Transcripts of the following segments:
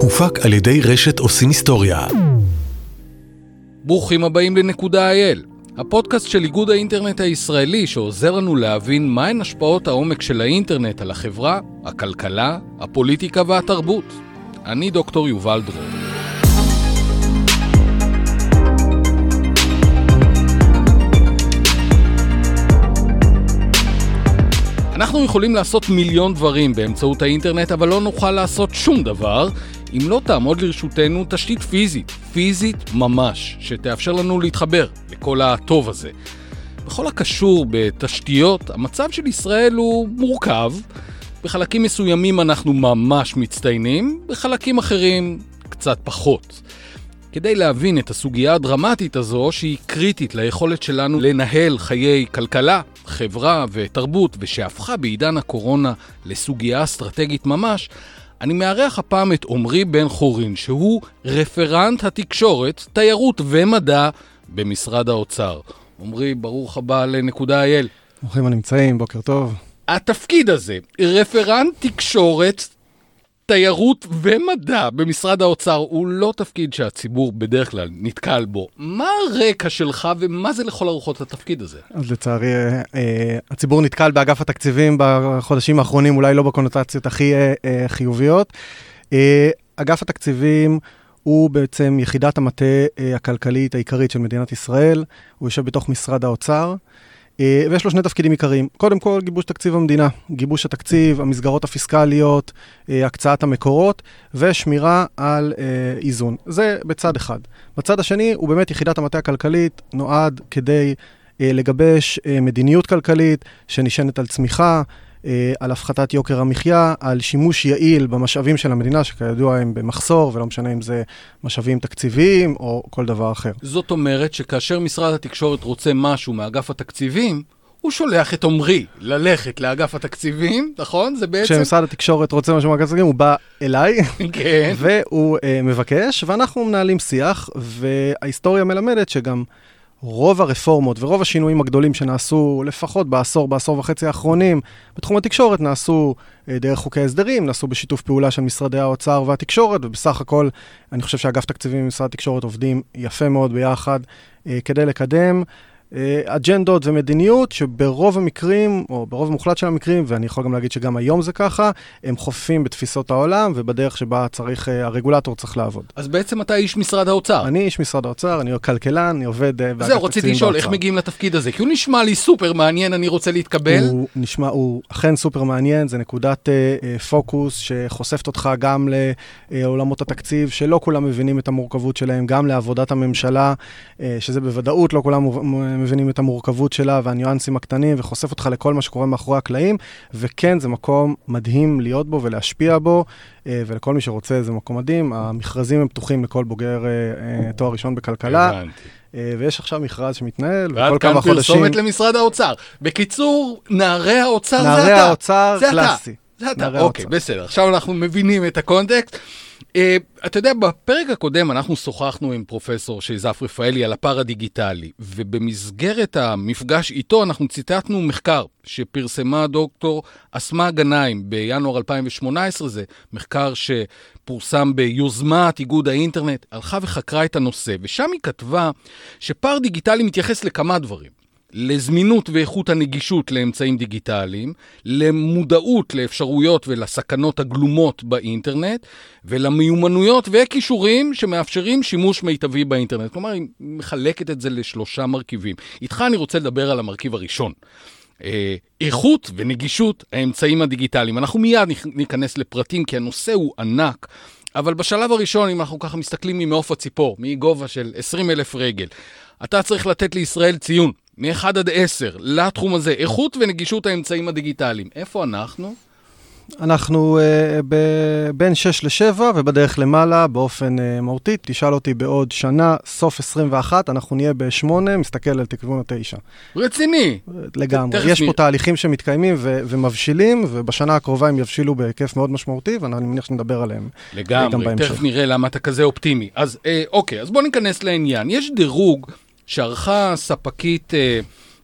הופק על ידי רשת עושים היסטוריה. ברוכים הבאים לנקודה אייל, הפודקאסט של איגוד האינטרנט הישראלי שעוזר לנו להבין מהן השפעות העומק של האינטרנט על החברה, הכלכלה, הפוליטיקה והתרבות. אני דוקטור יובל דרור. אנחנו יכולים לעשות מיליון דברים באמצעות האינטרנט, אבל לא נוכל לעשות שום דבר אם לא תעמוד לרשותנו תשתית פיזית, פיזית ממש, שתאפשר לנו להתחבר לכל הטוב הזה. בכל הקשור בתשתיות, המצב של ישראל הוא מורכב. בחלקים מסוימים אנחנו ממש מצטיינים, בחלקים אחרים קצת פחות. כדי להבין את הסוגיה הדרמטית הזו, שהיא קריטית ליכולת שלנו לנהל חיי כלכלה, חברה ותרבות, ושהפכה בעידן הקורונה לסוגיה אסטרטגית ממש, אני מארח הפעם את עמרי בן חורין, שהוא רפרנט התקשורת, תיירות ומדע במשרד האוצר. עמרי, ברוך הבא לנקודה אייל. ברוכים הנמצאים, בוקר טוב. התפקיד הזה, רפרנט תקשורת, תיירות ומדע במשרד האוצר, הוא לא תפקיד שהציבור בדרך כלל נתקל בו. מה הרקע שלך ומה זה לכל הרוחות התפקיד הזה? אז לצערי, אה, הציבור נתקל באגף התקציבים בחודשים האחרונים, אולי לא בקונוטציות הכי אה, אה, חיוביות. אגף התקציבים הוא בעצם יחידת המטה הכלכלית העיקרית של מדינת ישראל, הוא יושב בתוך משרד האוצר. אה, ויש לו שני תפקידים עיקריים. קודם כל, גיבוש תקציב המדינה, גיבוש התקציב, המסגרות הפיסקליות, אה, הקצאת המקורות ושמירה על אה, איזון. זה בצד אחד. בצד השני, הוא באמת יחידת המטה הכלכלית, נועד כדי לגבש מדיניות כלכלית שנשענת על צמיחה, על הפחתת יוקר המחיה, על שימוש יעיל במשאבים של המדינה, שכידוע הם במחסור, ולא משנה אם זה משאבים תקציביים או כל דבר אחר. זאת אומרת שכאשר משרד התקשורת רוצה משהו מאגף התקציבים, הוא שולח את עמרי ללכת לאגף התקציבים, נכון? זה בעצם... כשמשרד התקשורת רוצה משהו מאגף התקציבים, הוא בא אליי, כן. והוא uh, מבקש, ואנחנו מנהלים שיח, וההיסטוריה מלמדת שגם... רוב הרפורמות ורוב השינויים הגדולים שנעשו לפחות בעשור, בעשור וחצי האחרונים בתחום התקשורת נעשו אה, דרך חוקי הסדרים, נעשו בשיתוף פעולה של משרדי האוצר והתקשורת, ובסך הכל אני חושב שאגף תקציבים ומשרד התקשורת עובדים יפה מאוד ביחד אה, כדי לקדם אג'נדות ומדיניות שברוב המקרים, או ברוב המוחלט של המקרים, ואני יכול גם להגיד שגם היום זה ככה, הם חופפים בתפיסות העולם ובדרך שבה צריך, אה, הרגולטור צריך לעבוד. אז בעצם אתה איש משרד האוצר. אני איש משרד האוצר, אני כלכלן, אני עובד אה, באגף תקציבים באוצר. זהו, רציתי לשאול, איך מגיעים לתפקיד הזה? כי הוא נשמע לי סופר מעניין, אני רוצה להתקבל. הוא נשמע, הוא אכן סופר מעניין, זה נקודת אה, פוקוס שחושפת אותך גם לעולמות התקציב, שלא כולם מבינים את המורכבות שלהם, גם לעבודת הממשלה, אה, שזה בוודאות לא כולם מבינים את המורכבות שלה והניואנסים הקטנים, וחושף אותך לכל מה שקורה מאחורי הקלעים, וכן, זה מקום מדהים להיות בו ולהשפיע בו, אה, ולכל מי שרוצה זה מקום מדהים. המכרזים הם פתוחים לכל בוגר אה, אה, תואר ראשון בכלכלה. הבנתי. ויש עכשיו מכרז שמתנהל, וכל כמה חודשים... ועד כאן פרסומת למשרד האוצר. בקיצור, נערי האוצר זה אתה. נערי האוצר, קלאסי. זה אתה. אוקיי, בסדר. עכשיו אנחנו מבינים את הקונטקסט. Uh, אתה יודע, בפרק הקודם אנחנו שוחחנו עם פרופסור שיזף רפאלי על הפער הדיגיטלי, ובמסגרת המפגש איתו אנחנו ציטטנו מחקר שפרסמה דוקטור אסמה גנאים בינואר 2018, זה מחקר שפורסם ביוזמת איגוד האינטרנט, הלכה וחקרה את הנושא, ושם היא כתבה שפער דיגיטלי מתייחס לכמה דברים. לזמינות ואיכות הנגישות לאמצעים דיגיטליים, למודעות לאפשרויות ולסכנות הגלומות באינטרנט, ולמיומנויות וכישורים שמאפשרים שימוש מיטבי באינטרנט. כלומר, היא מחלקת את זה לשלושה מרכיבים. איתך אני רוצה לדבר על המרכיב הראשון. אה, איכות ונגישות האמצעים הדיגיטליים. אנחנו מיד ניכנס לפרטים כי הנושא הוא ענק. אבל בשלב הראשון, אם אנחנו ככה מסתכלים ממעוף הציפור, מגובה של 20 אלף רגל, אתה צריך לתת לישראל ציון מ-1 עד 10 לתחום הזה, איכות ונגישות האמצעים הדיגיטליים. איפה אנחנו? אנחנו uh, ב- בין 6 ל-7 ובדרך למעלה באופן uh, מהותי. תשאל אותי בעוד שנה, סוף 21, אנחנו נהיה ב-8, מסתכל על תכוון ה-9. רציני. לגמרי. יש. פה תהליכים שמתקיימים ו- ומבשילים, ובשנה הקרובה הם יבשילו בהיקף מאוד משמעותי, ואני מניח שנדבר עליהם לגמרי, תכף נראה למה אתה כזה אופטימי. אז אה, אוקיי, אז בואו ניכנס לעניין. יש דירוג שערכה ספקית... אה,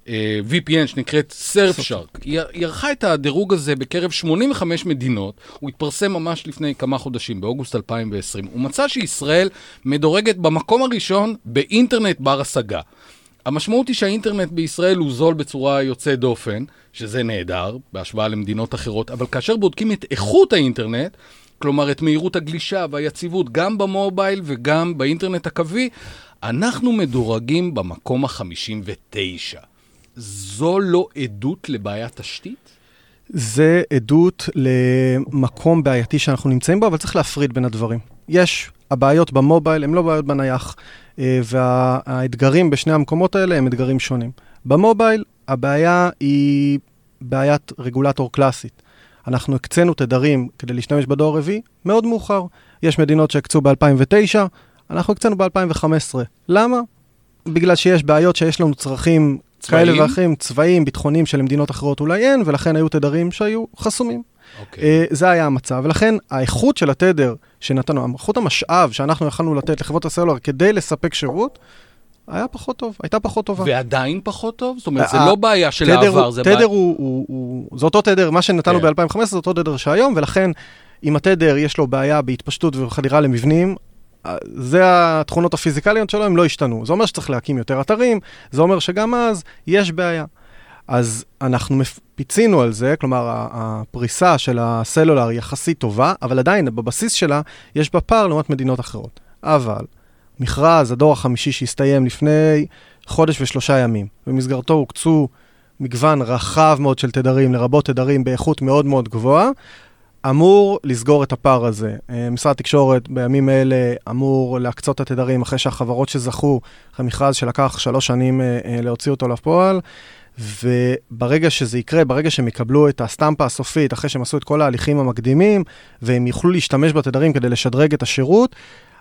אה, VPN שנקראת Surfshark. היא היא ערכה את הדירוג הזה בקרב 85 מדינות, הוא התפרסם ממש לפני כמה חודשים, באוגוסט 2020. הוא מצא שישראל מדורגת במקום הראשון באינטרנט בר השגה. המשמעות היא שהאינטרנט בישראל הוא זול בצורה יוצאת דופן, שזה נהדר, בהשוואה למדינות אחרות, אבל כאשר בודקים את איכות האינטרנט, כלומר את מהירות הגלישה והיציבות גם במובייל וגם באינטרנט הקווי, אנחנו מדורגים במקום ה-59. זו לא עדות לבעיית תשתית? זה עדות למקום בעייתי שאנחנו נמצאים בו, אבל צריך להפריד בין הדברים. יש, הבעיות במובייל הן לא בעיות בנייח, אה, והאתגרים בשני המקומות האלה הם אתגרים שונים. במובייל הבעיה היא בעיית רגולטור קלאסית. אנחנו הקצינו תדרים כדי להשתמש בדואר רביעי מאוד מאוחר. יש מדינות שהקצו ב-2009, אנחנו הקצינו ב-2015. למה? בגלל שיש בעיות שיש לנו צרכים צבאיים? כאלה ואחרים, צבאיים, ביטחוניים שלמדינות אחרות אולי אין, ולכן היו תדרים שהיו חסומים. אוקיי. אה, זה היה המצב, ולכן האיכות של התדר שנתנו, איכות המשאב שאנחנו יכלנו לתת לחברות הסלולר כדי לספק שירות, היה פחות טוב, הייתה פחות טובה. ועדיין פחות טוב? זאת אומרת, זה ה- לא בעיה של תדר העבר, זה תדר בעיה... הוא, הוא, הוא, זה אותו תדר, מה שנתנו כן. ב-2015 זה אותו תדר שהיום, ולכן אם התדר יש לו בעיה בהתפשטות וחדירה למבנים, אה, זה התכונות הפיזיקליות שלו, הם לא השתנו. זה אומר שצריך להקים יותר אתרים, זה אומר שגם אז יש בעיה. אז אנחנו פיצינו על זה, כלומר הפריסה של הסלולר היא יחסית טובה, אבל עדיין בבסיס שלה יש בה פער לעומת מדינות אחרות. אבל מכרז, הדור החמישי שהסתיים לפני חודש ושלושה ימים, במסגרתו הוקצו מגוון רחב מאוד של תדרים, לרבות תדרים באיכות מאוד מאוד גבוהה, אמור לסגור את הפער הזה. אה, משרד התקשורת בימים אלה אמור להקצות את התדרים אחרי שהחברות שזכו, אחרי מכרז שלקח שלוש שנים אה, אה, להוציא אותו לפועל, וברגע שזה יקרה, ברגע שהם יקבלו את הסטמפה הסופית, אחרי שהם עשו את כל ההליכים המקדימים, והם יוכלו להשתמש בתדרים כדי לשדרג את השירות,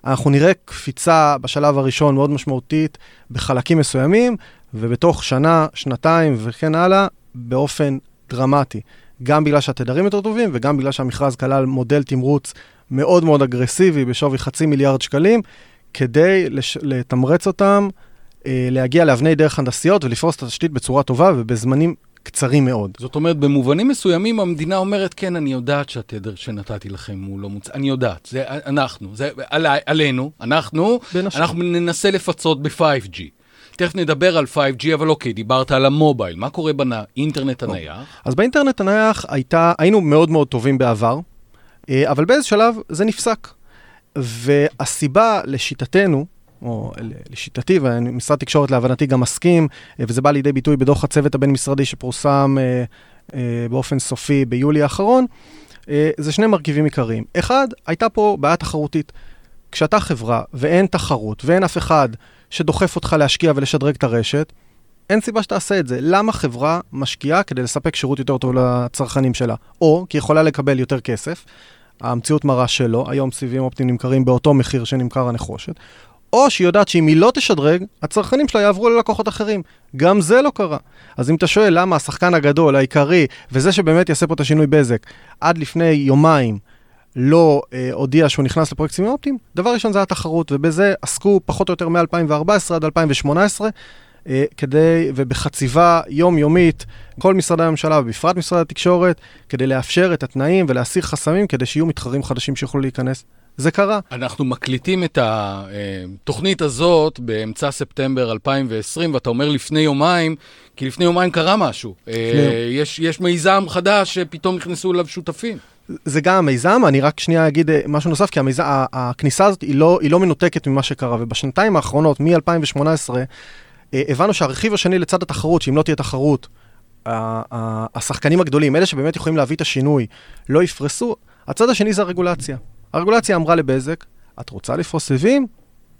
אנחנו נראה קפיצה בשלב הראשון מאוד משמעותית בחלקים מסוימים, ובתוך שנה, שנתיים וכן הלאה, באופן דרמטי. גם בגלל שהתדרים יותר טובים וגם בגלל שהמכרז כלל מודל תמרוץ מאוד מאוד אגרסיבי בשווי חצי מיליארד שקלים, כדי לש... לתמרץ אותם אה, להגיע לאבני דרך הנדסיות ולפרוס את התשתית בצורה טובה ובזמנים קצרים מאוד. זאת אומרת, במובנים מסוימים המדינה אומרת, כן, אני יודעת שהתדר שנתתי לכם הוא לא מוצא, אני יודעת, זה אנחנו, זה עלי, עלינו, אנחנו. אנחנו ננסה לפצות ב-5G. תכף נדבר על 5G, אבל אוקיי, דיברת על המובייל, מה קורה באינטרנט הנייח? אז באינטרנט הנייח הייתה, היינו מאוד מאוד טובים בעבר, אה, אבל באיזה שלב זה נפסק. והסיבה לשיטתנו, או לשיטתי, ומשרד התקשורת להבנתי גם מסכים, אה, וזה בא לידי ביטוי בדוח הצוות הבין-משרדי שפורסם אה, באופן סופי ביולי האחרון, זה שני מרכיבים עיקריים. אחד, הייתה פה בעיה תחרותית. כשאתה חברה ואין תחרות ואין אף אחד שדוחף אותך להשקיע ולשדרג את הרשת, אין סיבה שתעשה את זה. למה חברה משקיעה כדי לספק שירות יותר טוב לצרכנים שלה? או כי היא יכולה לקבל יותר כסף, המציאות מראה שלא, היום סיבים אופטיים נמכרים באותו מחיר שנמכר הנחושת, או שהיא יודעת שאם היא לא תשדרג, הצרכנים שלה יעברו ללקוחות אחרים. גם זה לא קרה. אז אם אתה שואל למה השחקן הגדול, העיקרי, וזה שבאמת יעשה פה את השינוי בזק, עד לפני יומיים לא אה, הודיע שהוא נכנס לפרויקט סיבים אופטיים, דבר ראשון זה התחרות, ובזה עסקו פחות או יותר מ-2014 עד 2018, אה, כדי, ובחציבה יומיומית, כל משרדי הממשלה, ובפרט משרד התקשורת, כדי לאפשר את התנאים ולהסיר חסמים, כדי שיהיו מתחרים חדשים שיוכלו להיכנס. זה קרה. אנחנו מקליטים את התוכנית הזאת באמצע ספטמבר 2020, ואתה אומר לפני יומיים, כי לפני יומיים קרה משהו. אה, יש, יש מיזם חדש שפתאום נכנסו אליו שותפים. זה גם המיזם, אני רק שנייה אגיד אה, משהו נוסף, כי המיזם, הכניסה הזאת היא לא, היא לא מנותקת ממה שקרה, ובשנתיים האחרונות, מ-2018, אה, הבנו שהרכיב השני לצד התחרות, שאם לא תהיה תחרות, השחקנים הגדולים, אלה שבאמת יכולים להביא את השינוי, לא יפרסו, הצד השני זה הרגולציה. הרגולציה אמרה לבזק, את רוצה לפרוס סיבים?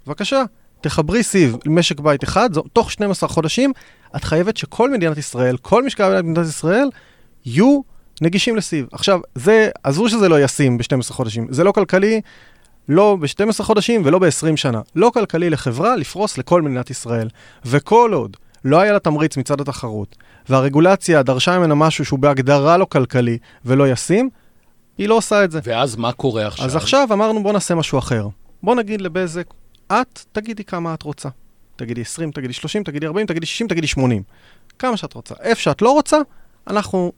בבקשה, תחברי סיב למשק בית אחד, זו, תוך 12 חודשים, את חייבת שכל מדינת ישראל, כל משקי הבית במדינת ישראל, יהיו נגישים לסיב. עכשיו, זה, עזבו שזה לא ישים ב-12 חודשים, זה לא כלכלי, לא ב-12 חודשים ולא ב-20 שנה. לא כלכלי לחברה לפרוס לכל מדינת ישראל. וכל עוד לא היה לה תמריץ מצד התחרות, והרגולציה דרשה ממנה משהו שהוא בהגדרה לא כלכלי ולא ישים, היא לא עושה את זה. ואז מה קורה עכשיו? אז עכשיו אמרנו בוא נעשה משהו אחר. בוא נגיד לבזק, את תגידי כמה את רוצה. תגידי 20, תגידי 30, תגידי 40, תגידי 60, תגידי 80. כמה שאת רוצה. איפה שאת לא רוצה, אנחנו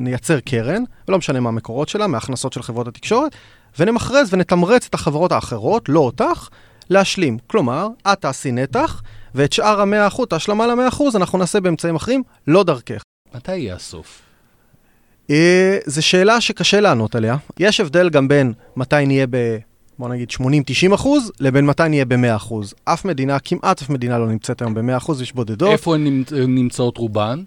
נייצר קרן, ולא משנה מה המקורות שלה, מההכנסות של חברות התקשורת, ונמכרז ונתמרץ את החברות האחרות, לא אותך, להשלים. כלומר, את תעשי נתח, ואת שאר המאה אחוז, את ההשלמה למאה אחוז, אנחנו נעשה באמצעים אחרים, לא דרכך. מתי יהיה הסוף? אה, זו שאלה שקשה לענות עליה. יש הבדל גם בין מתי נהיה ב... בוא נגיד 80-90 אחוז, לבין מתי נהיה ב-100 אחוז. אף מדינה, כמעט אף מדינה לא נמצאת היום ב-100 אחוז, יש בודדות. איפה הן נמצאות רובן?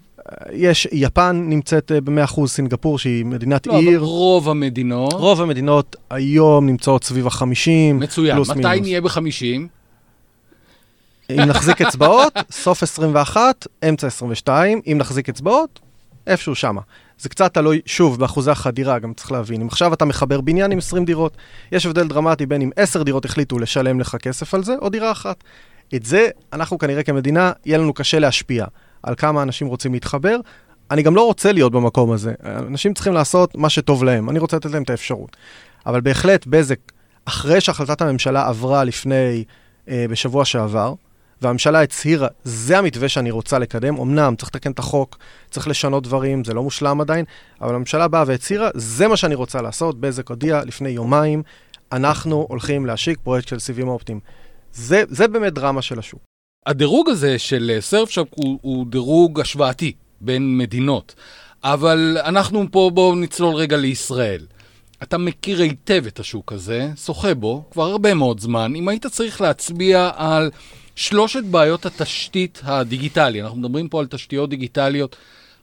יש, יפן נמצאת אה, ב-100 אחוז, סינגפור שהיא מדינת לא, עיר. אבל רוב המדינות... רוב המדינות היום נמצאות סביב ה-50, מצוין. מתי מינוס. נהיה ב-50? אם נחזיק אצבעות, סוף 21, אמצע 22, אם נחזיק אצבעות, איפשהו שמה. זה קצת תלוי, שוב, באחוזי החדירה, גם צריך להבין. אם עכשיו אתה מחבר בניין עם 20 דירות, יש הבדל דרמטי בין אם 10 דירות החליטו לשלם לך כסף על זה, או דירה אחת. את זה, אנחנו כנראה כמדינה, יהיה לנו קשה להשפיע על כמה אנשים רוצים להתחבר. אני גם לא רוצה להיות במקום הזה. אנשים צריכים לעשות מה שטוב להם, אני רוצה לתת להם את האפשרות. אבל בהחלט, בזק, אחרי שהחלטת הממשלה עברה לפני, אה, בשבוע שעבר, והממשלה הצהירה, זה המתווה שאני רוצה לקדם, אמנם צריך לתקן את החוק, צריך לשנות דברים, זה לא מושלם עדיין, אבל הממשלה באה והצהירה, זה מה שאני רוצה לעשות, בזק הודיע לפני יומיים, אנחנו הולכים להשיק פרויקט של סיבים אופטיים. זה, זה באמת דרמה של השוק. הדירוג הזה של סרפשאפ הוא, הוא דירוג השוואתי בין מדינות, אבל אנחנו פה, בואו נצלול רגע לישראל. אתה מכיר היטב את השוק הזה, שוחה בו כבר הרבה מאוד זמן. אם היית צריך להצביע על שלושת בעיות התשתית הדיגיטלי, אנחנו מדברים פה על תשתיות דיגיטליות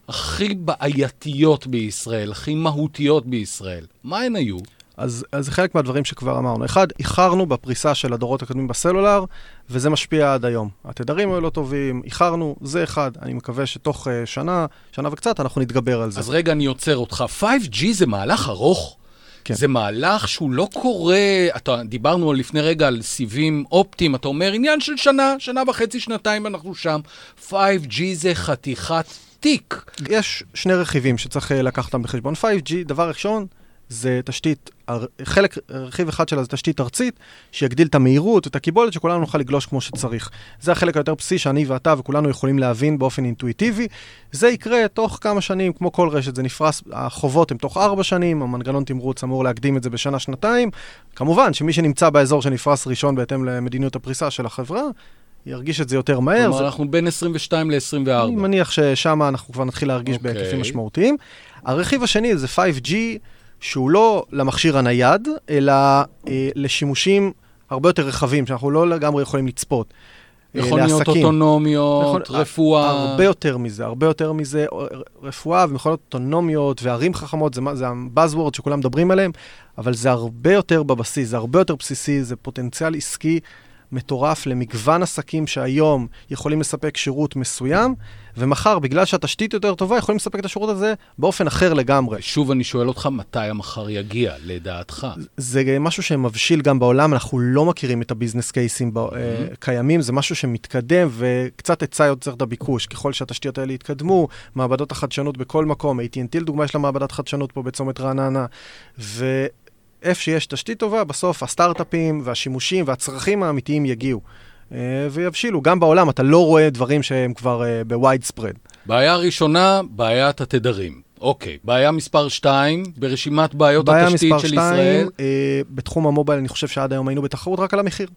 הכי בעייתיות בישראל, הכי מהותיות בישראל, מה הן היו? אז, אז זה חלק מהדברים שכבר אמרנו. אחד, איחרנו בפריסה של הדורות הקודמים בסלולר, וזה משפיע עד היום. התדרים היו לא טובים, איחרנו, זה אחד. אני מקווה שתוך uh, שנה, שנה וקצת, אנחנו נתגבר על זה. אז רגע, אני עוצר אותך. 5G זה מהלך ארוך. כן. זה מהלך שהוא לא קורה, אתה, דיברנו לפני רגע על סיבים אופטיים, אתה אומר עניין של שנה, שנה וחצי, שנתיים אנחנו שם. 5G זה חתיכת תיק. יש שני רכיבים שצריך אה, לקחת אותם בחשבון. 5G, דבר ראשון, זה תשתית, חלק, רכיב אחד שלה זה תשתית ארצית, שיגדיל את המהירות, את הקיבולת, שכולנו נוכל לגלוש כמו שצריך. זה החלק היותר בסיסי שאני ואתה וכולנו יכולים להבין באופן אינטואיטיבי. זה יקרה תוך כמה שנים, כמו כל רשת, זה נפרס, החובות הן תוך ארבע שנים, המנגנון תמרוץ אמור להקדים את זה בשנה-שנתיים. כמובן שמי שנמצא באזור שנפרס ראשון בהתאם למדיניות הפריסה של החברה, ירגיש את זה יותר מהר. כלומר, זה... אנחנו בין 22 ל-24. אני מניח ששם אנחנו כבר נתחיל להרגיש okay. אוקיי. בהיקפים משמעותיים. הרכיב השני זה 5G, שהוא לא למכשיר הנייד, אלא אה, לשימושים הרבה יותר רחבים, שאנחנו לא לגמרי יכולים לצפות. אה, מכוניות לעסקים. אוטונומיות, נכון, רפואה. הרבה יותר מזה, הרבה יותר מזה, ר- רפואה ומכונות אוטונומיות וערים חכמות, זה, זה הבאזוורד שכולם מדברים עליהם, אבל זה הרבה יותר בבסיס, זה הרבה יותר בסיסי, זה פוטנציאל עסקי מטורף למגוון עסקים שהיום יכולים לספק שירות מסוים, ומחר, בגלל שהתשתית יותר טובה, יכולים לספק את השירות הזה באופן אחר לגמרי. שוב אני שואל אותך, מתי המחר יגיע, לדעתך? זה משהו שמבשיל גם בעולם, אנחנו לא מכירים את הביזנס קייסים ב- Mm-hmm. קיימים, זה משהו שמתקדם וקצת היצע יוצר את הביקוש. ככל שהתשתיות האלה יתקדמו, מעבדות החדשנות בכל מקום, AT&T לדוגמה יש לה מעבדת חדשנות פה בצומת רעננה, ואיפה שיש תשתית טובה, בסוף הסטארט-אפים והשימושים והצרכים האמיתיים יגיעו. אה, ויבשילו, גם בעולם אתה לא רואה דברים שהם כבר בווייד ספרד. בעיה ראשונה, בעיית התדרים. אוקיי, בעיה מספר 2, ברשימת בעיות בעיה התשתית מספר של שתיים, ישראל. אה, בתחום המובייל אני חושב שעד היום היינו בתחרות רק על המחיר.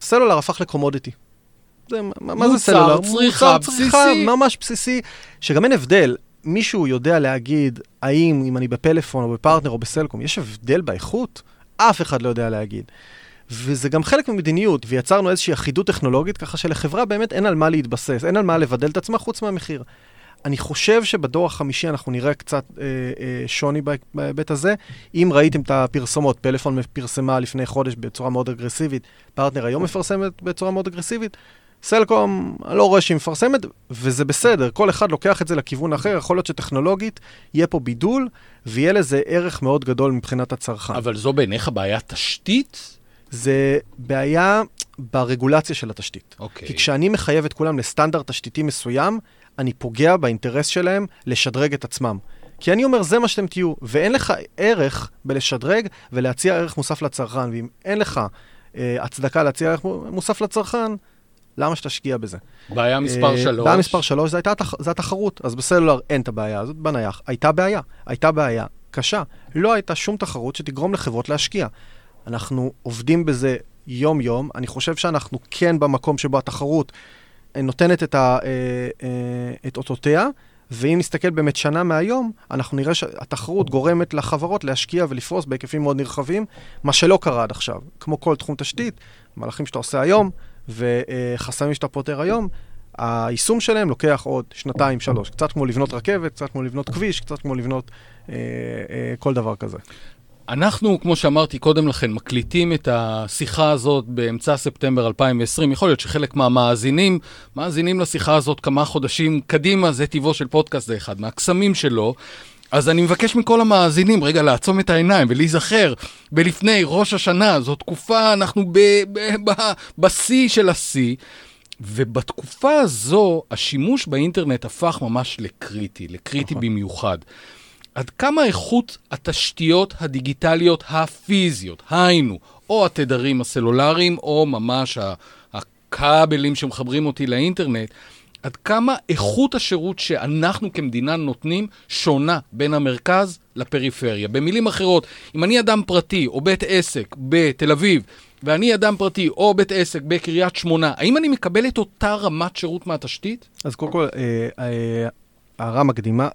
סלולר הפך לקומודיטי. זה, מה, מה זה מוצר סלולר? צריכה בסיסי. ממש בסיסי, שגם אין הבדל. מישהו יודע להגיד האם אם אני בפלאפון או בפרטנר או בסלקום, יש הבדל באיכות? אף אחד לא יודע להגיד. וזה גם חלק ממדיניות, ויצרנו איזושהי אחידות טכנולוגית, ככה שלחברה באמת אין על מה להתבסס, אין על מה לבדל את עצמה חוץ מהמחיר. אני חושב שבדור החמישי אנחנו נראה קצת אה, אה, שוני בהיבט הזה. אם ראיתם את הפרסומות, פלאפון פרסמה לפני חודש בצורה מאוד אגרסיבית, פרטנר היום מפרסמת בצורה מאוד אגרסיבית. סלקום, אני לא רואה שהיא מפרסמת, וזה בסדר, כל אחד לוקח את זה לכיוון אחר, יכול להיות שטכנולוגית יהיה פה בידול, ויהיה לזה ערך מאוד גדול מבחינת הצרכן. אבל זו בעיניך בעיה תשתית? זה בעיה ברגולציה של התשתית. אוקיי. כי כשאני מחייב את כולם לסטנדרט תשתיתי מסוים, אני פוגע באינטרס שלהם לשדרג את עצמם. כי אני אומר, זה מה שאתם תהיו, ואין לך ערך בלשדרג ולהציע ערך מוסף לצרכן, ואם אין לך אה, הצדקה להציע ערך מוסף לצרכן, למה שתשקיע בזה? בעיה מספר אה, שלוש. בעיה מספר שלוש זה, הייתה, התח- זה התחרות. אז בסלולר אין את הבעיה הזאת, בנייח הייתה בעיה. הייתה בעיה קשה. לא הייתה שום תחרות שתגרום לחברות להשקיע. אנחנו עובדים בזה יום-יום. אני חושב שאנחנו כן במקום שבו התחרות אה, נותנת את, ה, אה, אה, את אותותיה, ואם נסתכל באמת שנה מהיום, אנחנו נראה שהתחרות גורמת לחברות להשקיע ולפרוס בהיקפים מאוד נרחבים, מה שלא קרה עד עכשיו. כמו כל תחום תשתית, מהלכים שאתה עושה היום וחסמים שאתה פותר היום, היישום שלהם לוקח עוד שנתיים, שלוש. קצת כמו לבנות רכבת, קצת כמו לבנות כביש, קצת כמו לבנות אה, אה, כל דבר כזה. אנחנו, כמו שאמרתי קודם לכן, מקליטים את השיחה הזאת באמצע ספטמבר 2020. יכול להיות שחלק מהמאזינים מאזינים לשיחה הזאת כמה חודשים קדימה, זה טיבו של פודקאסט, זה אחד מהקסמים שלו. אז אני מבקש מכל המאזינים רגע לעצום את העיניים ולהיזכר בלפני ראש השנה, זו תקופה, אנחנו בשיא של השיא. ובתקופה הזו, השימוש באינטרנט הפך ממש לקריטי, לקריטי נכון. במיוחד. עד כמה איכות התשתיות הדיגיטליות הפיזיות, היינו, או התדרים הסלולריים, או ממש הכבלים שמחברים אותי לאינטרנט, עד כמה איכות השירות שאנחנו כמדינה נותנים שונה בין המרכז לפריפריה. במילים אחרות, אם אני אדם פרטי או בית עסק בתל אביב, ואני אדם פרטי או בית עסק בקריית שמונה, האם אני מקבל את אותה רמת שירות מהתשתית? אז קודם כל, הערה אה, מקדימה,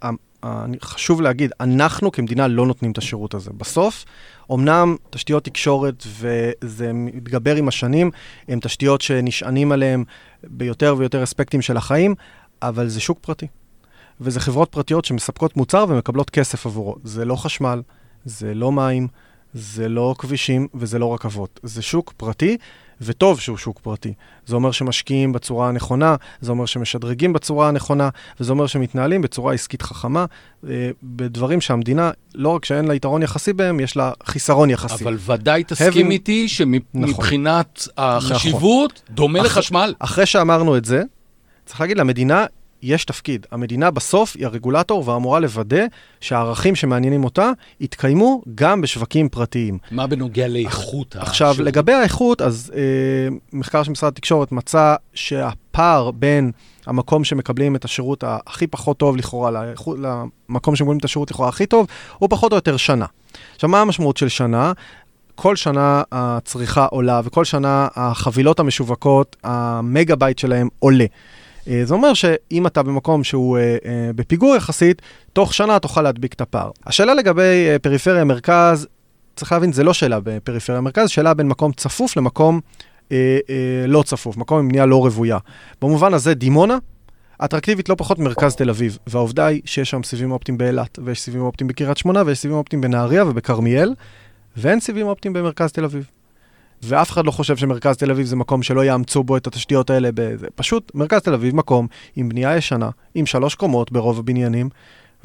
חשוב להגיד, אנחנו כמדינה לא נותנים את השירות הזה. בסוף, אמנם תשתיות תקשורת, וזה מתגבר עם השנים, הן תשתיות שנשענים עליהן ביותר ויותר אספקטים של החיים, אבל זה שוק פרטי. וזה חברות פרטיות שמספקות מוצר ומקבלות כסף עבורו. זה לא חשמל, זה לא מים, זה לא כבישים וזה לא רכבות. זה שוק פרטי, וטוב שהוא שוק פרטי. זה אומר שמשקיעים בצורה הנכונה, זה אומר שמשדרגים בצורה הנכונה, וזה אומר שמתנהלים בצורה עסקית חכמה, אה, בדברים שהמדינה, לא רק שאין לה יתרון יחסי בהם, יש לה חיסרון יחסי. אבל ודאי תסכים Having... איתי שמבחינת נכון. החשיבות, נכון. דומה אח... לחשמל. אחרי שאמרנו את זה, צריך להגיד, למדינה יש תפקיד. המדינה בסוף היא הרגולטור ואמורה לוודא שהערכים שמעניינים אותה יתקיימו גם בשווקים פרטיים. מה בנוגע לאיכות? עכשיו, השירות? לגבי האיכות, אז אה, מחקר של משרד התקשורת מצא שהפער בין המקום שמקבלים את השירות הכי פחות טוב לכאורה, לאיכות, למקום שמקבלים את השירות לכאורה הכי טוב, הוא פחות או יותר שנה. עכשיו, מה המשמעות של שנה? כל שנה הצריכה עולה, וכל שנה החבילות המשווקות, המגה בייט שלהם עולה. אה, זה אומר שאם אתה במקום שהוא אה, אה, בפיגור יחסית, תוך שנה תוכל להדביק את הפער. השאלה לגבי פריפריה-מרכז, צריך להבין, זה לא שאלה בפריפריה-מרכז, שאלה בין מקום צפוף למקום אה, אה, לא צפוף, מקום עם בנייה לא רוויה. במובן הזה, דימונה, אטרקטיבית לא פחות מרכז תל אביב, והעובדה היא שיש שם סיבים אופטיים באילת, ויש סיבים אופטיים בקריית שמונה, ויש סיבים אופטיים בנהריה ובכרמיאל, ואין סיבים אופטיים במרכז תל אביב. ואף אחד לא חושב שמרכז תל אביב זה מקום שלא יאמצו בו את התשתיות האלה. בזה. פשוט מרכז תל אביב מקום עם בנייה ישנה, עם שלוש קומות ברוב הבניינים,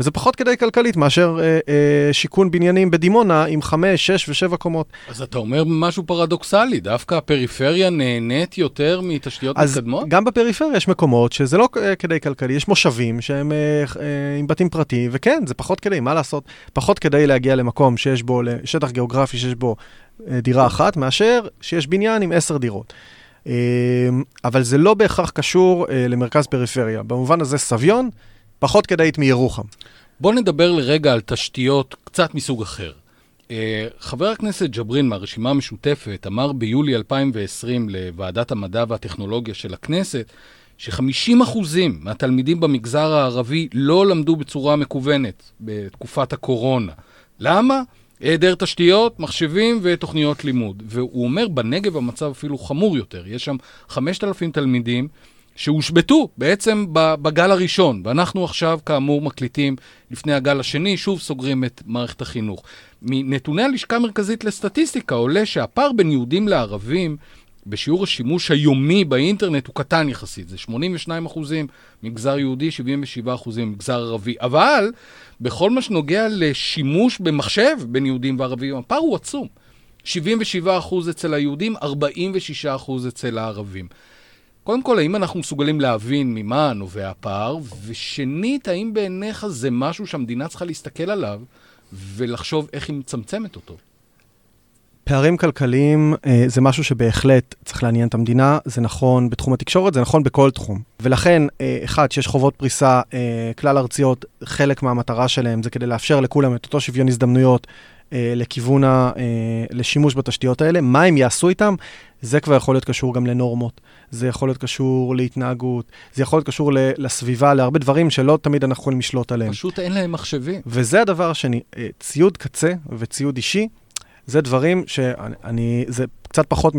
וזה פחות כדאי כלכלית מאשר אה, אה, שיכון בניינים בדימונה עם חמש, שש ושבע קומות. אז אתה אומר משהו פרדוקסלי, דווקא הפריפריה נהנית יותר מתשתיות אז מתקדמות? אז גם בפריפריה יש מקומות שזה לא אה, כדאי כלכלי, יש מושבים שהם אה, אה, עם בתים פרטיים, וכן, זה פחות כדאי, מה לעשות? פחות כדאי להגיע למקום שיש בו, לשטח גיאוגרפי שיש בו דירה אחת, מאשר שיש בניין עם עשר דירות. אה, אבל זה לא בהכרח קשור אה, למרכז פריפריה. במובן הזה סביון פחות כדאית מירוחם. בואו נדבר לרגע על תשתיות קצת מסוג אחר. חבר הכנסת ג'ברין מהרשימה המשותפת אמר ביולי 2020 לוועדת המדע והטכנולוגיה של הכנסת ש-50% מהתלמידים במגזר הערבי לא למדו בצורה מקוונת בתקופת הקורונה. למה? היעדר תשתיות, מחשבים ותוכניות לימוד. והוא אומר, בנגב המצב אפילו חמור יותר. יש שם 5,000 תלמידים שהושבתו בעצם בגל הראשון, ואנחנו עכשיו, כאמור, מקליטים לפני הגל השני, שוב סוגרים את מערכת החינוך. מנתוני הלשכה המרכזית לסטטיסטיקה עולה שהפער בין יהודים לערבים בשיעור השימוש היומי באינטרנט הוא קטן יחסית, זה 82 אחוזים מגזר יהודי, 77 אחוזים מגזר ערבי. אבל בכל מה שנוגע לשימוש במחשב בין יהודים וערבים, הפער הוא עצום. 77 אחוז אצל היהודים, 46 אחוז אצל הערבים. קודם כל, האם אנחנו מסוגלים להבין ממה נובע הפער? ושנית, האם בעיניך זה משהו שהמדינה צריכה להסתכל עליו ולחשוב איך היא מצמצמת אותו? פערים כלכליים אה, זה משהו שבהחלט צריך לעניין את המדינה, זה נכון בתחום התקשורת, זה נכון בכל תחום. ולכן, אה, אחד, שיש חובות פריסה אה, כלל ארציות, חלק מהמטרה שלהם זה כדי לאפשר לכולם את אותו שוויון הזדמנויות לכיוון, ה, לשימוש בתשתיות האלה. מה הם יעשו איתם? זה כבר יכול להיות קשור גם לנורמות, זה יכול להיות קשור להתנהגות, זה יכול להיות קשור לסביבה, להרבה דברים שלא תמיד אנחנו יכולים לשלוט עליהם. פשוט אין להם מחשבים. וזה הדבר השני, ציוד קצה וציוד אישי, זה דברים שאני, זה קצת פחות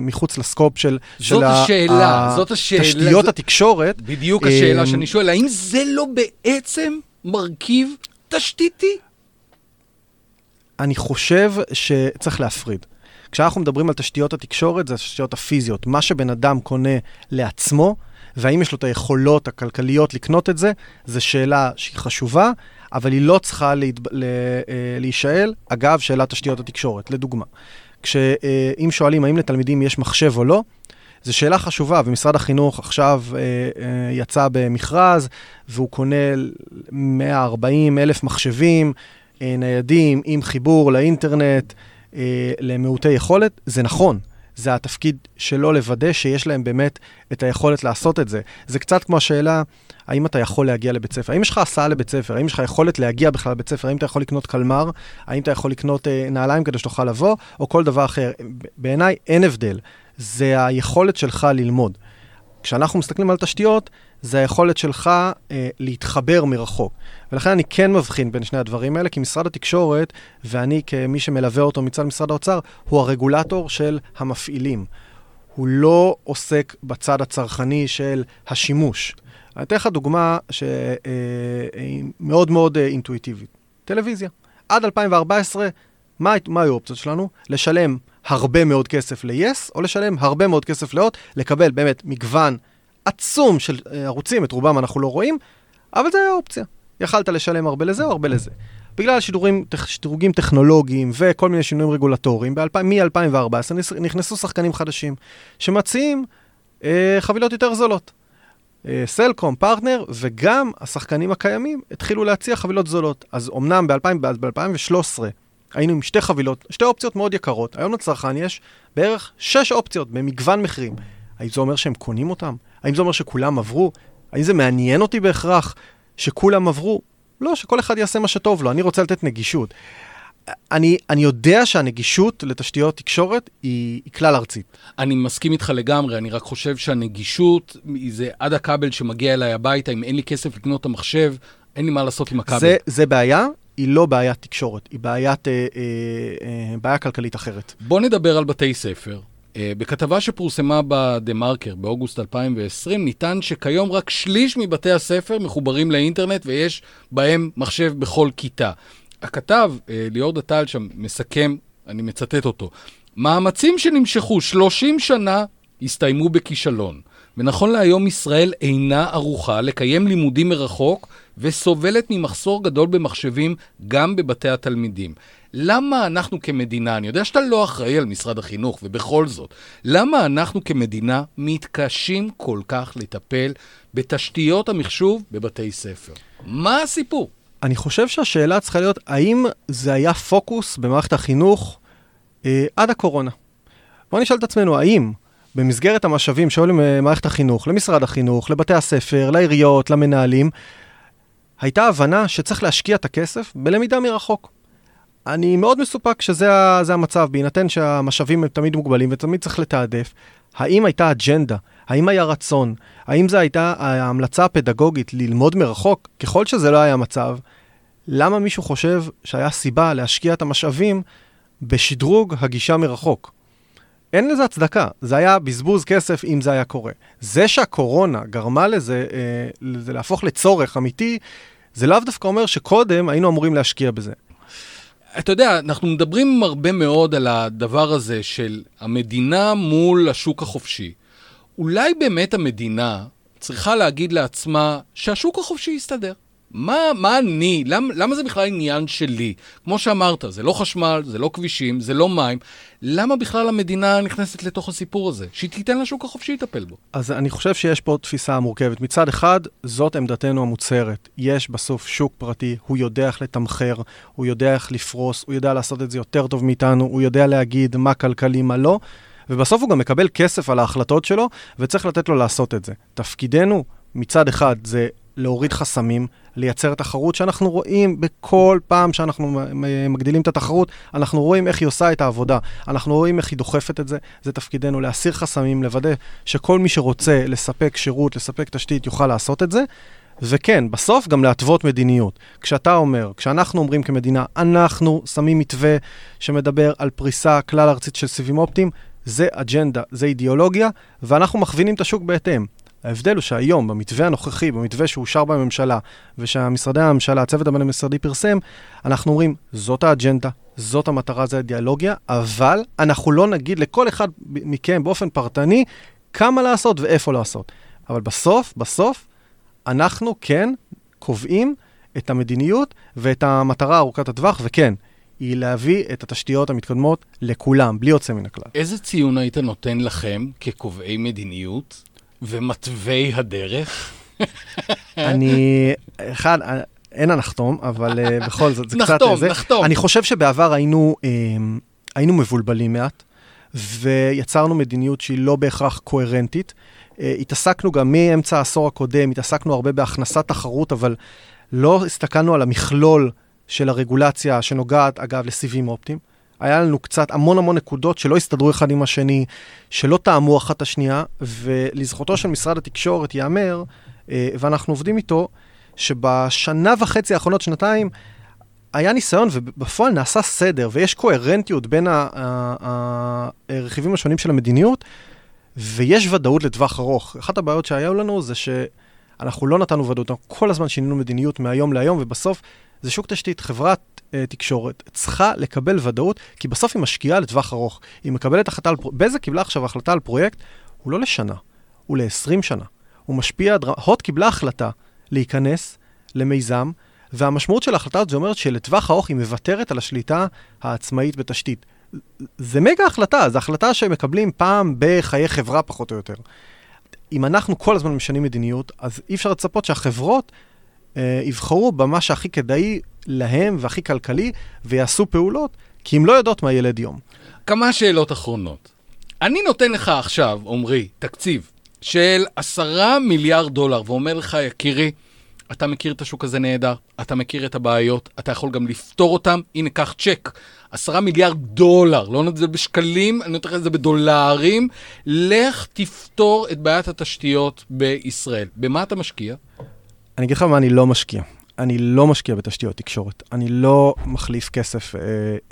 מחוץ לסקופ של... זאת של השאלה, ה, זאת השאלה. תשתיות זה... התקשורת. בדיוק השאלה שאני שואל, האם זה לא בעצם מרכיב תשתיתי? אני חושב שצריך להפריד. כשאנחנו מדברים על תשתיות התקשורת, זה התשתיות הפיזיות. מה שבן אדם קונה לעצמו, והאם יש לו את היכולות הכלכליות לקנות את זה, זו שאלה שהיא חשובה, אבל היא לא צריכה להת... להישאל אגב שאלת תשתיות התקשורת. לדוגמה, כשאם שואלים האם לתלמידים יש מחשב או לא, זו שאלה חשובה, ומשרד החינוך עכשיו אה, אה, יצא במכרז, והוא קונה 140 אלף מחשבים אה, ניידים עם חיבור לאינטרנט אה, למעוטי יכולת. זה נכון, זה התפקיד שלו לוודא שיש להם באמת את היכולת לעשות את זה. זה קצת כמו השאלה, האם אתה יכול להגיע לבית ספר? האם יש לך הסעה לבית ספר? האם יש לך יכולת להגיע בכלל לבית ספר? האם אתה יכול לקנות קלמר? האם אתה יכול לקנות אה, נעליים כדי שתוכל לבוא? או כל דבר אחר. בעיניי אין הבדל. זה היכולת שלך ללמוד. כשאנחנו מסתכלים על תשתיות, זה היכולת שלך אה, להתחבר מרחוק. ולכן אני כן מבחין בין שני הדברים האלה, כי משרד התקשורת, ואני כמי שמלווה אותו מצד משרד האוצר, הוא הרגולטור של המפעילים. הוא לא עוסק בצד הצרכני של השימוש. אני אתן לך דוגמה שהיא אה, מאוד מאוד אה, אינטואיטיבית. טלוויזיה. עד 2014, מה, מה היו האופציות שלנו? לשלם הרבה מאוד כסף ל-yes, או לשלם הרבה מאוד כסף ל-hot, לקבל באמת מגוון עצום של אה, ערוצים, את רובם אנחנו לא רואים, אבל זה היה אופציה. יכלת לשלם הרבה לזה או הרבה לזה. בגלל שידורים, שדרוגים טכנולוגיים וכל מיני שינויים רגולטוריים, מ-2014 נכנסו שחקנים חדשים שמציעים אה, חבילות יותר זולות. אה, סלקום, פרטנר, וגם השחקנים הקיימים התחילו להציע חבילות זולות. אז אמנם ב-2013 היינו עם שתי חבילות, שתי אופציות מאוד יקרות. היום לצרכן יש בערך שש אופציות במגוון מחירים. האם זה אומר שהם קונים אותם? האם זה אומר שכולם עברו? האם זה מעניין אותי בהכרח שכולם עברו? לא, שכל אחד יעשה מה שטוב לו, אני רוצה לתת נגישות. אני, אני יודע שהנגישות לתשתיות תקשורת היא, היא כלל ארצית. אני מסכים איתך לגמרי, אני רק חושב שהנגישות זה עד הכבל שמגיע אליי הביתה, אם אין לי כסף לקנות את המחשב, אין לי מה לעשות עם הכבל. זה, זה בעיה, היא לא בעיית תקשורת, היא בעיית, אה, אה, אה, בעיה כלכלית אחרת. בוא נדבר על בתי ספר. אה, בכתבה שפורסמה בדה-מרקר באוגוסט 2020, ניתן שכיום רק שליש מבתי הספר מחוברים לאינטרנט ויש בהם מחשב בכל כיתה. הכתב, אה, ליאור דטל שם, מסכם, אני מצטט אותו, מאמצים שנמשכו 30 שנה הסתיימו בכישלון. ונכון להיום ישראל אינה ערוכה לקיים לימודים מרחוק וסובלת ממחסור גדול במחשבים גם בבתי התלמידים. למה אנחנו כמדינה, אני יודע שאתה לא אחראי על משרד החינוך, ובכל זאת, למה אנחנו כמדינה מתקשים כל כך לטפל בתשתיות המחשוב בבתי ספר? מה הסיפור? אני חושב שהשאלה צריכה להיות, האם זה היה פוקוס במערכת החינוך אה, עד הקורונה? בואו נשאל את עצמנו, האם במסגרת המשאבים שהיו למערכת החינוך, למשרד החינוך, לבתי הספר, לעיריות, למנהלים, הייתה הבנה שצריך להשקיע את הכסף בלמידה מרחוק. אני מאוד מסופק שזה המצב, בהינתן שהמשאבים הם תמיד מוגבלים ותמיד צריך לתעדף. האם הייתה אג'נדה? האם היה רצון? האם זו הייתה ההמלצה הפדגוגית ללמוד מרחוק? ככל שזה לא היה המצב, למה מישהו חושב שהיה סיבה להשקיע את המשאבים בשדרוג הגישה מרחוק? אין לזה הצדקה, זה היה בזבוז כסף אם זה היה קורה. זה שהקורונה גרמה לזה, אה, לזה להפוך לצורך אמיתי, זה לאו דווקא אומר שקודם היינו אמורים להשקיע בזה. אתה יודע, אנחנו מדברים הרבה מאוד על הדבר הזה של המדינה מול השוק החופשי. אולי באמת המדינה צריכה להגיד לעצמה שהשוק החופשי יסתדר. מה, מה אני, למ, למה זה בכלל עניין שלי? כמו שאמרת, זה לא חשמל, זה לא כבישים, זה לא מים. למה בכלל המדינה נכנסת לתוך הסיפור הזה? שהיא תיתן לשוק החופשי לטפל בו. אז אני חושב שיש פה תפיסה מורכבת. מצד אחד, זאת עמדתנו המוצהרת. יש בסוף שוק פרטי, הוא יודע איך לתמחר, הוא יודע איך לפרוס, הוא יודע לעשות את זה יותר טוב מאיתנו, הוא יודע להגיד מה כלכלי, מה לא. ובסוף הוא גם מקבל כסף על ההחלטות שלו, וצריך לתת לו לעשות את זה. תפקידנו, מצד אחד, זה להוריד חסמים, לייצר תחרות שאנחנו רואים בכל פעם שאנחנו מגדילים את התחרות, אנחנו רואים איך היא עושה את העבודה, אנחנו רואים איך היא דוחפת את זה, זה תפקידנו להסיר חסמים, לוודא שכל מי שרוצה לספק שירות, לספק תשתית, יוכל לעשות את זה. וכן, בסוף גם להתוות מדיניות. כשאתה אומר, כשאנחנו אומרים כמדינה, אנחנו שמים מתווה שמדבר על פריסה כלל ארצית של סיבים אופטיים, זה אג'נדה, זה אידיאולוגיה, ואנחנו מכווינים את השוק בהתאם. ההבדל הוא שהיום, במתווה הנוכחי, במתווה שאושר בממשלה, ושהמשרדי הממשלה, הצוות הבין-משרדי פרסם, אנחנו אומרים, זאת האג'נדה, זאת המטרה, זו האידיאולוגיה, אבל אנחנו לא נגיד לכל אחד מכם באופן פרטני כמה לעשות ואיפה לעשות. אבל בסוף, בסוף, אנחנו כן קובעים את המדיניות ואת המטרה ארוכת הטווח, וכן, היא להביא את התשתיות המתקדמות לכולם, בלי יוצא מן הכלל. איזה ציון היית נותן לכם כקובעי מדיניות ומתווי הדרך? אני, אחד, אין הנחתום, אבל uh, בכל זאת, זה קצת... נחתום, נחתום. אני חושב שבעבר היינו, uh, היינו מבולבלים מעט, ויצרנו מדיניות שהיא לא בהכרח קוהרנטית. Uh, התעסקנו גם מאמצע העשור הקודם, התעסקנו הרבה בהכנסת תחרות, אבל לא הסתכלנו על המכלול של הרגולציה שנוגעת, אגב, לסיבים אופטיים. היה לנו קצת המון המון נקודות שלא הסתדרו אחד עם השני, שלא טעמו אחת את השנייה, ולזכותו של משרד התקשורת ייאמר, אה, ואנחנו עובדים איתו, שבשנה וחצי האחרונות, שנתיים, היה ניסיון ובפועל נעשה סדר, ויש קוהרנטיות בין הרכיבים השונים של המדיניות, ויש ודאות לטווח ארוך. אחת הבעיות שהיו לנו זה שאנחנו לא נתנו ודאות, אנחנו כל הזמן שינינו מדיניות מהיום להיום, ובסוף זה שוק תשתית. חברת uh, תקשורת צריכה לקבל ודאות, כי בסוף היא משקיעה לטווח ארוך. היא מקבלת החלטה על... פרויקט, בזק קיבלה עכשיו החלטה על פרויקט, הוא לא לשנה, הוא ל-20 שנה. הוא משפיע... דר... הוט קיבלה החלטה להיכנס למיזם, והמשמעות של ההחלטה הזאת זה אומרת שלטווח ארוך היא מוותרת על השליטה העצמאית בתשתית. זה מגה החלטה, זו החלטה שמקבלים פעם בחיי חברה פחות או יותר. אם אנחנו כל הזמן משנים מדיניות, אז אי אפשר לצפות שהחברות אה, יבחרו במה שהכי כדאי להם והכי כלכלי, ויעשו פעולות, כי הם לא יודעות מה ילד יום. כמה שאלות אחרונות. אני נותן לך עכשיו, עמרי, תקציב של עשרה מיליארד דולר, ואומר לך, יקירי, אתה מכיר את השוק הזה נהדר, אתה מכיר את הבעיות, אתה יכול גם לפתור אותם, הנה, קח צ'ק. עשרה מיליארד דולר, לא נותן את זה בשקלים, אני נותן את זה בדולרים. לך תפתור את בעיית התשתיות בישראל. במה אתה משקיע? אני אגיד לך מה אני לא משקיע. אני לא משקיע בתשתיות תקשורת. אני לא מחליף כסף אה,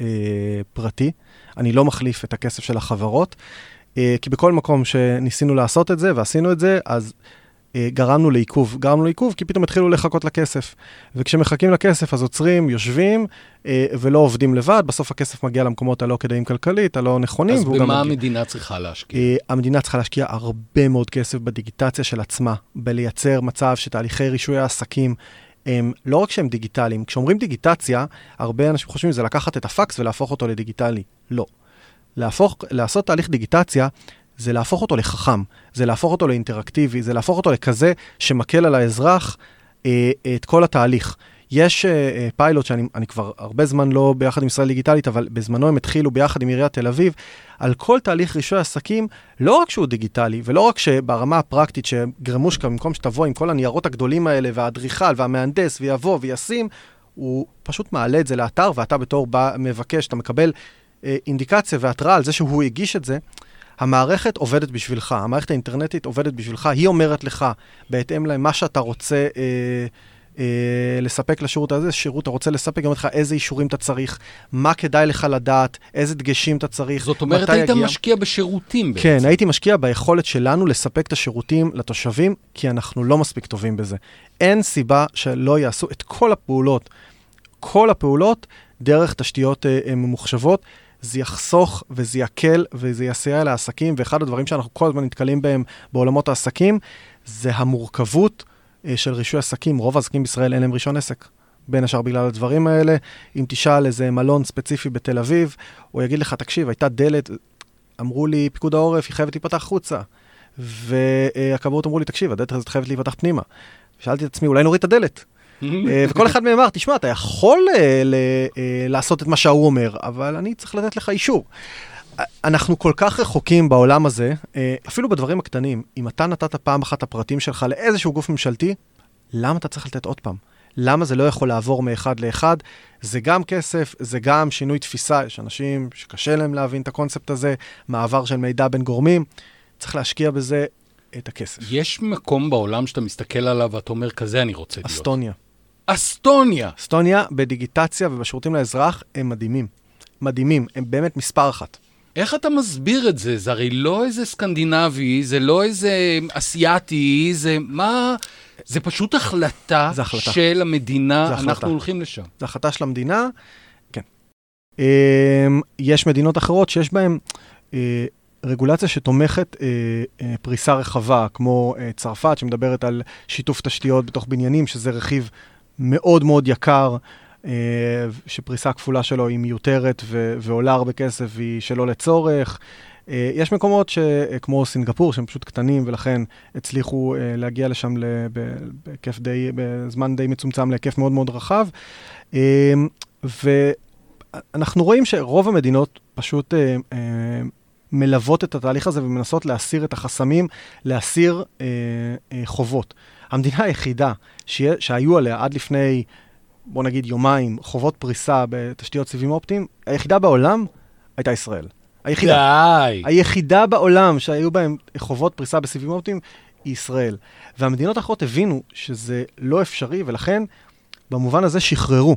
אה, פרטי, אני לא מחליף את הכסף של החברות, אה, כי בכל מקום שניסינו לעשות את זה ועשינו את זה, אז גרמנו לעיכוב. גרמנו לעיכוב כי פתאום התחילו לחכות לכסף. וכשמחכים לכסף אז עוצרים, יושבים אה, ולא עובדים לבד, בסוף הכסף מגיע למקומות הלא כדאיים כלכלית, הלא נכונים. אז במה המדינה צריכה להשקיע? אה, המדינה צריכה להשקיע הרבה מאוד כסף בדיגיטציה של עצמה, בלייצר מצב שתהליכי רישוי העסקים הם לא רק שהם דיגיטליים, כשאומרים דיגיטציה, הרבה אנשים חושבים שזה לקחת את הפקס ולהפוך אותו לדיגיטלי. לא. להפוך, לעשות תהליך דיגיטציה זה להפוך אותו לחכם, זה להפוך אותו לאינטראקטיבי, זה להפוך אותו לכזה שמקל על האזרח אה, את כל התהליך. יש uh, פיילוט שאני כבר הרבה זמן לא ביחד עם ישראל דיגיטלית, אבל בזמנו הם התחילו ביחד עם עיריית תל אביב, על כל תהליך רישוי עסקים, לא רק שהוא דיגיטלי, ולא רק שברמה הפרקטית שגרמושקה, במקום שתבוא עם כל הניירות הגדולים האלה, והאדריכל והמהנדס, ויבוא וישים, הוא פשוט מעלה את זה לאתר, ואתה בתור בא, מבקש, אתה מקבל uh, אינדיקציה והתראה על זה שהוא הגיש את זה. המערכת עובדת בשבילך, המערכת האינטרנטית עובדת בשבילך, היא אומרת לך, בהתאם למה שאתה רוצה אה, אה, לספק לשירות הזה, שירות אתה רוצה לספק, היא אומרת לך איזה אישורים אתה צריך, מה כדאי לך לדעת, איזה דגשים אתה צריך, זאת אומרת, היית יגיע... משקיע בשירותים בעצם. כן, הייתי משקיע ביכולת שלנו לספק את השירותים לתושבים, כי אנחנו לא מספיק טובים בזה. אין סיבה שלא יעשו את כל הפעולות, כל הפעולות, דרך תשתיות אה, ממוחשבות. זה יחסוך וזה יקל וזה יסייע לעסקים, ואחד הדברים שאנחנו כל הזמן נתקלים בהם בעולמות העסקים, זה המורכבות אה, של רישוי עסקים. רוב העסקים בישראל אין להם רישיון עסק. בין השאר בגלל הדברים האלה. אם תשאל איזה מלון ספציפי בתל אביב, הוא יגיד לך, תקשיב, הייתה דלת, אמרו לי, פיקוד העורף, היא חייבת להיפתח החוצה. והכבאות אמרו לי, תקשיב, הדלת הזאת חייבת להיפתח פנימה. שאלתי את עצמי, אולי נוריד את הדלת. אה, וכל אחד מהם אמר, תשמע, אתה יכול אה, לעשות את מה שההוא אומר, אבל אני צריך לתת לך אישור. אנחנו כל כך רחוקים בעולם הזה, אה, אפילו בדברים הקטנים. אם אתה נתת פעם אחת את הפרטים שלך לאיזשהו גוף ממשלתי, למה אתה צריך לתת עוד פעם? למה זה לא יכול לעבור מאחד לאחד? זה גם כסף, זה גם שינוי תפיסה. יש אנשים שקשה להם להבין את הקונספט הזה, מעבר של מידע בין גורמים. צריך להשקיע בזה את הכסף. יש מקום בעולם שאתה מסתכל עליו ואתה אומר, כזה אני רוצה להיות. אסטוניה. אסטוניה. אסטוניה בדיגיטציה ובשירותים לאזרח הם מדהימים. מדהימים, הם באמת מספר אחת. איך אתה מסביר את זה? זה הרי לא איזה סקנדינבי, זה לא איזה אסיאתי, זה מה... זה פשוט החלטה, זה החלטה. של המדינה, זה החלטה. אנחנו הולכים לשם. זו החלטה של המדינה, כן. אמ, יש מדינות אחרות שיש בהן אה, רגולציה שתומכת אה, אה, פריסה רחבה, כמו צרפת, שמדברת על שיתוף תשתיות בתוך בניינים, שזה רכיב מאוד מאוד יקר, אה, שפריסה כפולה שלו היא מיותרת ו- ועולה הרבה כסף והיא שלא לצורך. אה, יש מקומות ש- אה, כמו סינגפור, שהם פשוט קטנים, ולכן הצליחו להגיע לשם בהיקף די, בזמן די מצומצם להיקף מאוד מאוד רחב. ואנחנו רואים שרוב המדינות פשוט מלוות את התהליך הזה ומנסות להסיר את החסמים, להסיר אה, אה, חובות. המדינה היחידה שיה, שהיו עליה עד לפני, בוא נגיד יומיים, חובות פריסה בתשתיות סיבים אופטיים, היחידה בעולם הייתה ישראל. היחידה. די. היחידה בעולם שהיו בהם חובות פריסה בסיבים אופטיים היא ישראל. והמדינות האחרות הבינו שזה לא אפשרי, ולכן במובן הזה שחררו.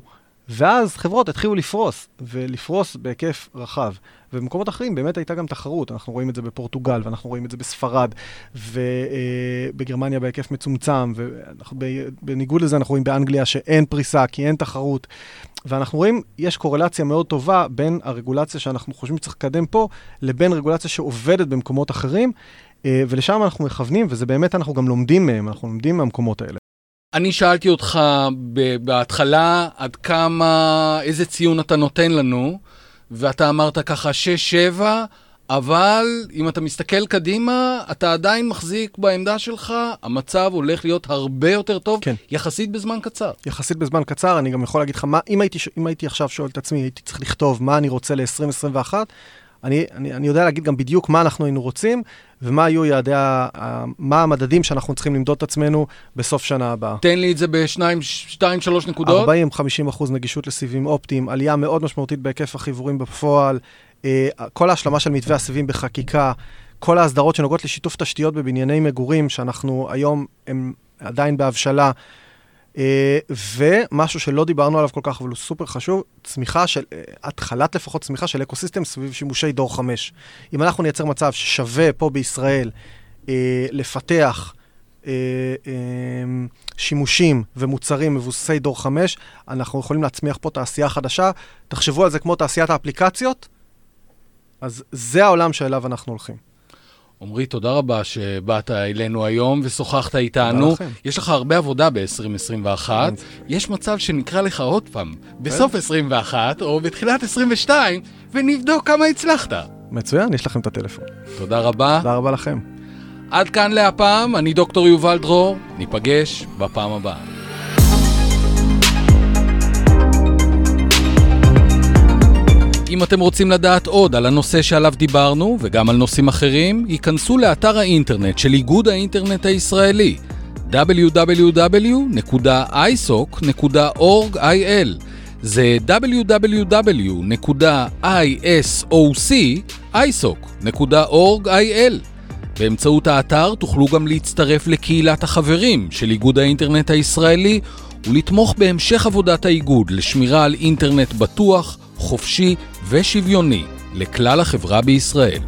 ואז חברות התחילו לפרוס, ולפרוס בהיקף רחב. ובמקומות אחרים באמת הייתה גם תחרות, אנחנו רואים את זה בפורטוגל, ואנחנו רואים את זה בספרד, ובגרמניה בהיקף מצומצם, ובניגוד לזה אנחנו רואים באנגליה שאין פריסה, כי אין תחרות. ואנחנו רואים, יש קורלציה מאוד טובה בין הרגולציה שאנחנו חושבים שצריך לקדם פה, לבין רגולציה שעובדת במקומות אחרים, אה, ולשם אנחנו מכוונים, וזה באמת אנחנו גם לומדים מהם, אנחנו לומדים מהמקומות האלה. אני שאלתי אותך בהתחלה עד כמה, איזה ציון אתה נותן לנו, ואתה אמרת ככה 6-7, אבל אם אתה מסתכל קדימה, אתה עדיין מחזיק בעמדה שלך, המצב הולך להיות הרבה יותר טוב, כן. יחסית בזמן קצר. יחסית בזמן קצר, אני גם יכול להגיד לך, מה, אם, הייתי, אם הייתי עכשיו שואל את עצמי, הייתי צריך לכתוב מה אני רוצה ל-2021, אני, אני, אני יודע להגיד גם בדיוק מה אנחנו היינו רוצים, ומה היו יעדי, ה- ה- מה המדדים שאנחנו צריכים למדוד את עצמנו בסוף שנה הבאה. תן לי את זה בשניים, שתיים, שלוש נקודות. 40-50 אחוז נגישות לסיבים אופטיים, עלייה מאוד משמעותית בהיקף החיבורים בפועל, אה, כל ההשלמה של מתווה הסיבים בחקיקה, כל ההסדרות שנוגעות לשיתוף תשתיות בבנייני מגורים, שאנחנו היום הם עדיין בהבשלה, ומשהו שלא דיברנו עליו כל כך, אבל הוא סופר חשוב, צמיחה של, אה, התחלת לפחות צמיחה של אקוסיסטם סביב שימושי דור 5. אם אנחנו נייצר מצב ששווה פה בישראל אה, לפתח אה, אה, שימושים ומוצרים מבוססי דור 5, אנחנו יכולים להצמיח פה תעשייה חדשה. תחשבו על זה כמו תעשיית האפליקציות, אז זה העולם שאליו אנחנו הולכים. עמרי, תודה רבה שבאת אלינו היום ושוחחת איתנו. יש לך הרבה עבודה ב-2021. אין יש מצב שנקרא לך עוד פעם, בסוף 21 או בתחילת 22, ונבדוק כמה הצלחת. מצוין, יש לכם את הטלפון. תודה רבה. תודה רבה לכם. עד כאן להפעם, אני דוקטור יובל דרור, ניפגש בפעם הבאה. אם אתם רוצים לדעת עוד על הנושא שעליו דיברנו, וגם על נושאים אחרים, ייכנסו לאתר האינטרנט של איגוד האינטרנט הישראלי, www.isoc.org.il זה www.isoc.org.il באמצעות האתר תוכלו גם להצטרף לקהילת החברים של איגוד האינטרנט הישראלי ולתמוך בהמשך עבודת האיגוד לשמירה על אינטרנט בטוח, חופשי ושוויוני לכלל החברה בישראל.